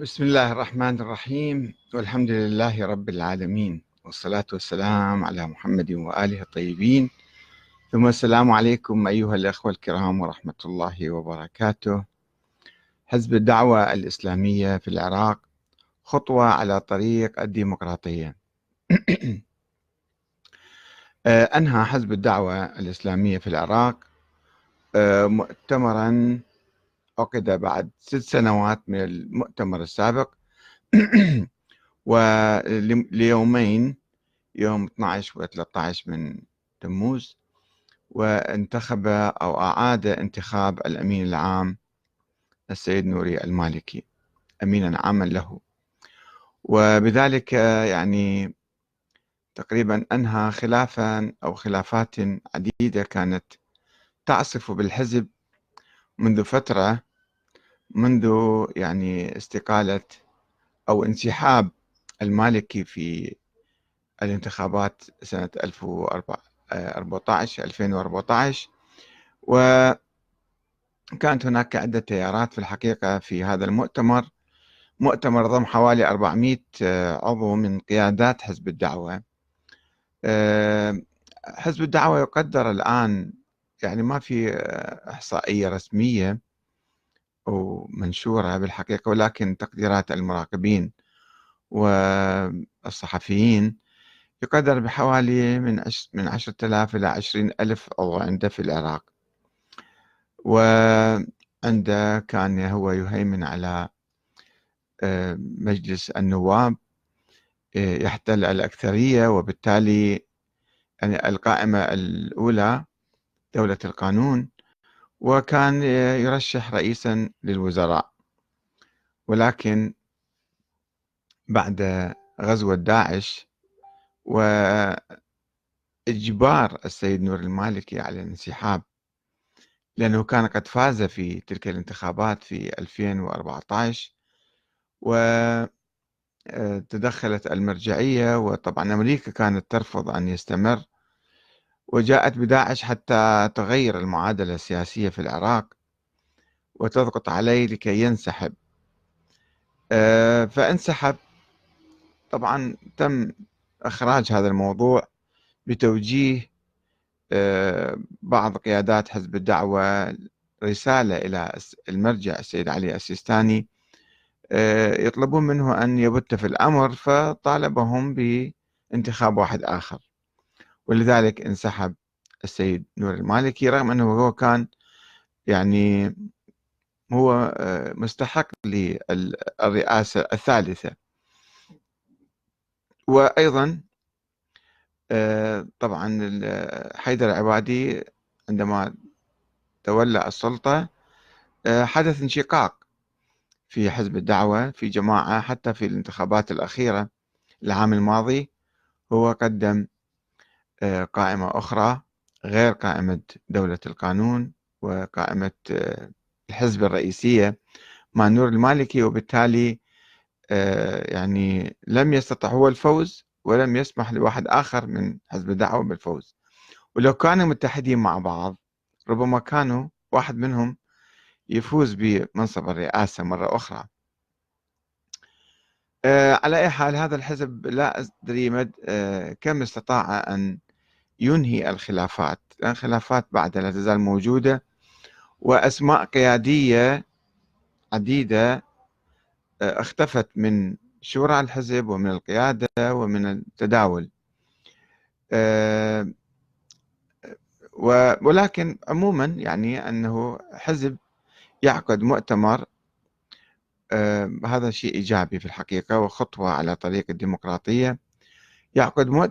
بسم الله الرحمن الرحيم والحمد لله رب العالمين والصلاة والسلام على محمد وآله الطيبين. ثم السلام عليكم أيها الأخوة الكرام ورحمة الله وبركاته. حزب الدعوة الإسلامية في العراق خطوة على طريق الديمقراطية. أنهى حزب الدعوة الإسلامية في العراق مؤتمرا عقد بعد ست سنوات من المؤتمر السابق. وليومين يوم 12 و 13 من تموز وانتخب أو أعاد انتخاب الأمين العام السيد نوري المالكي أمينا عاما له. وبذلك يعني تقريبا أنهى خلافا أو خلافات عديدة كانت تعصف بالحزب منذ فترة. منذ يعني استقالة أو انسحاب المالكي في الانتخابات سنة 2014 2014 وكانت هناك عدة تيارات في الحقيقة في هذا المؤتمر. مؤتمر ضم حوالي 400 عضو من قيادات حزب الدعوة. حزب الدعوة يقدر الآن يعني ما في إحصائية رسمية ومنشورة بالحقيقة ولكن تقديرات المراقبين والصحفيين يقدر بحوالي من من عشرة آلاف إلى عشرين ألف عضو عنده في العراق. وعنده كان هو يهيمن على مجلس النواب يحتل الأكثرية وبالتالي يعني القائمة الأولى دولة القانون. وكان يرشح رئيسا للوزراء. ولكن بعد غزوة داعش وإجبار السيد نور المالكي على الانسحاب لأنه كان قد فاز في تلك الانتخابات في 2014 وتدخلت المرجعية وطبعا أمريكا كانت ترفض أن يستمر. وجاءت بداعش حتى تغير المعادلة السياسية في العراق وتضغط عليه لكي ينسحب. آه، فانسحب. طبعا تم إخراج هذا الموضوع بتوجيه آه، بعض قيادات حزب الدعوة رسالة إلى المرجع السيد علي السيستاني آه، يطلبون منه أن يبت في الأمر فطالبهم بانتخاب واحد آخر. ولذلك انسحب السيد نور المالكي رغم أنه هو كان يعني هو آه، مستحق للرئاسة الثالثة. وأيضا آه، طبعا حيدر العبادي عندما تولى السلطة آه، حدث انشقاق في حزب الدعوة في جماعة حتى في الانتخابات الأخيرة العام الماضي. هو قدم آه، قائمة أخرى غير قائمة دولة القانون وقائمة آه، الحزب الرئيسية مع نور المالكي وبالتالي آه، يعني لم يستطع هو الفوز ولم يسمح لواحد آخر من حزب الدعوة بالفوز. ولو كانوا متحدين مع بعض ربما كانوا واحد منهم يفوز بمنصب الرئاسة مرة أخرى. على أي حال هذا الحزب لا أدري كم استطاع أن ينهي الخلافات. الخلافات بعد لا تزال موجودة وأسماء قيادية عديدة آه، اختفت من شورى الحزب ومن القيادة ومن التداول. آه، ولكن عموما يعني أنه حزب يعقد مؤتمر آه، هذا شيء إيجابي في الحقيقة وخطوة على طريق الديمقراطية. يعقد مؤتمر